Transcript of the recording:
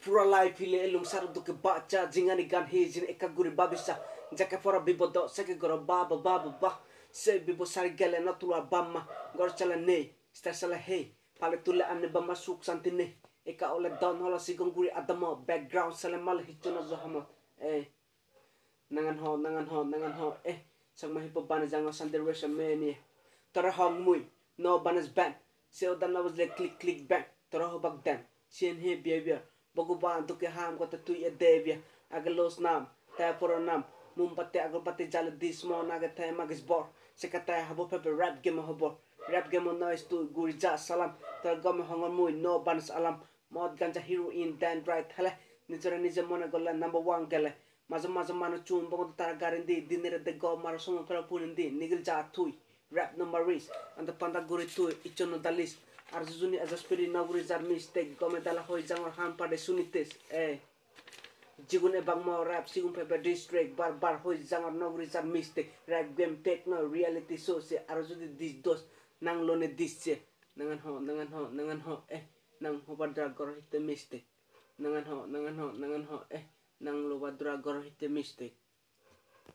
pura life hile elung sar do ke ba cha jingani gan he jin ekaguri babisa jaka fora bibod do seke goro ba ba ba ba se bibo sar gele na tulwa bamma gor chala ne sta sala he pale tulle amne bamma suk santi ne eka ole don hola sigunguri adamo background sala mal hituna zo hamo e nangan ho nangan ho nangan ho e sang mahi po bana jangwa sande resha me ni tara hong mui no banas ban se odan na was le click click bang tara ho bag dan sien he behavior bogu ban tu ke ham ko tu ye devia agalos nam ta poro nam mum patte agar patte jal dis mo na ga ta magis bor se ka ta habo pe rap game ho bor rap game no is tu guri ja salam tar gom hongon mui no banas alam mod ganja heroin dan right hale নিজরে নিজে মনে করলে number one গেলে মাঝে মাঝে মানুষ চুন বঙ্গ তারা গাড়ি দি দিনের দে গ মারো সময় করে পুরিন দি নিগল যা থুই rap number is and the panda guri tu ichono আর যুজনি এজাসপুরি নগরী যার মিস্তেক গমে দালা হয়ে জাঙর হাম পাডে শুনিতেস এ জীবনে বাংমা রাপ সিগুম ফেবে ডিস্ট্রিক্ট বার বার হয়ে জাঙর নগরী যার মিস্তেক wrap game techno reality show সে আর যদি দিস দোষ, নাংলনে দিচ্ছে নাঙান হ নাঙান হ নাঙান হ, এ, নাং হবার দ্বারা গর হইতে মিস্তেক নাঙান হ নাঙান হ নাঙান হ, এ নাংলো বা দ্বারা গর হইতে মিস্তেক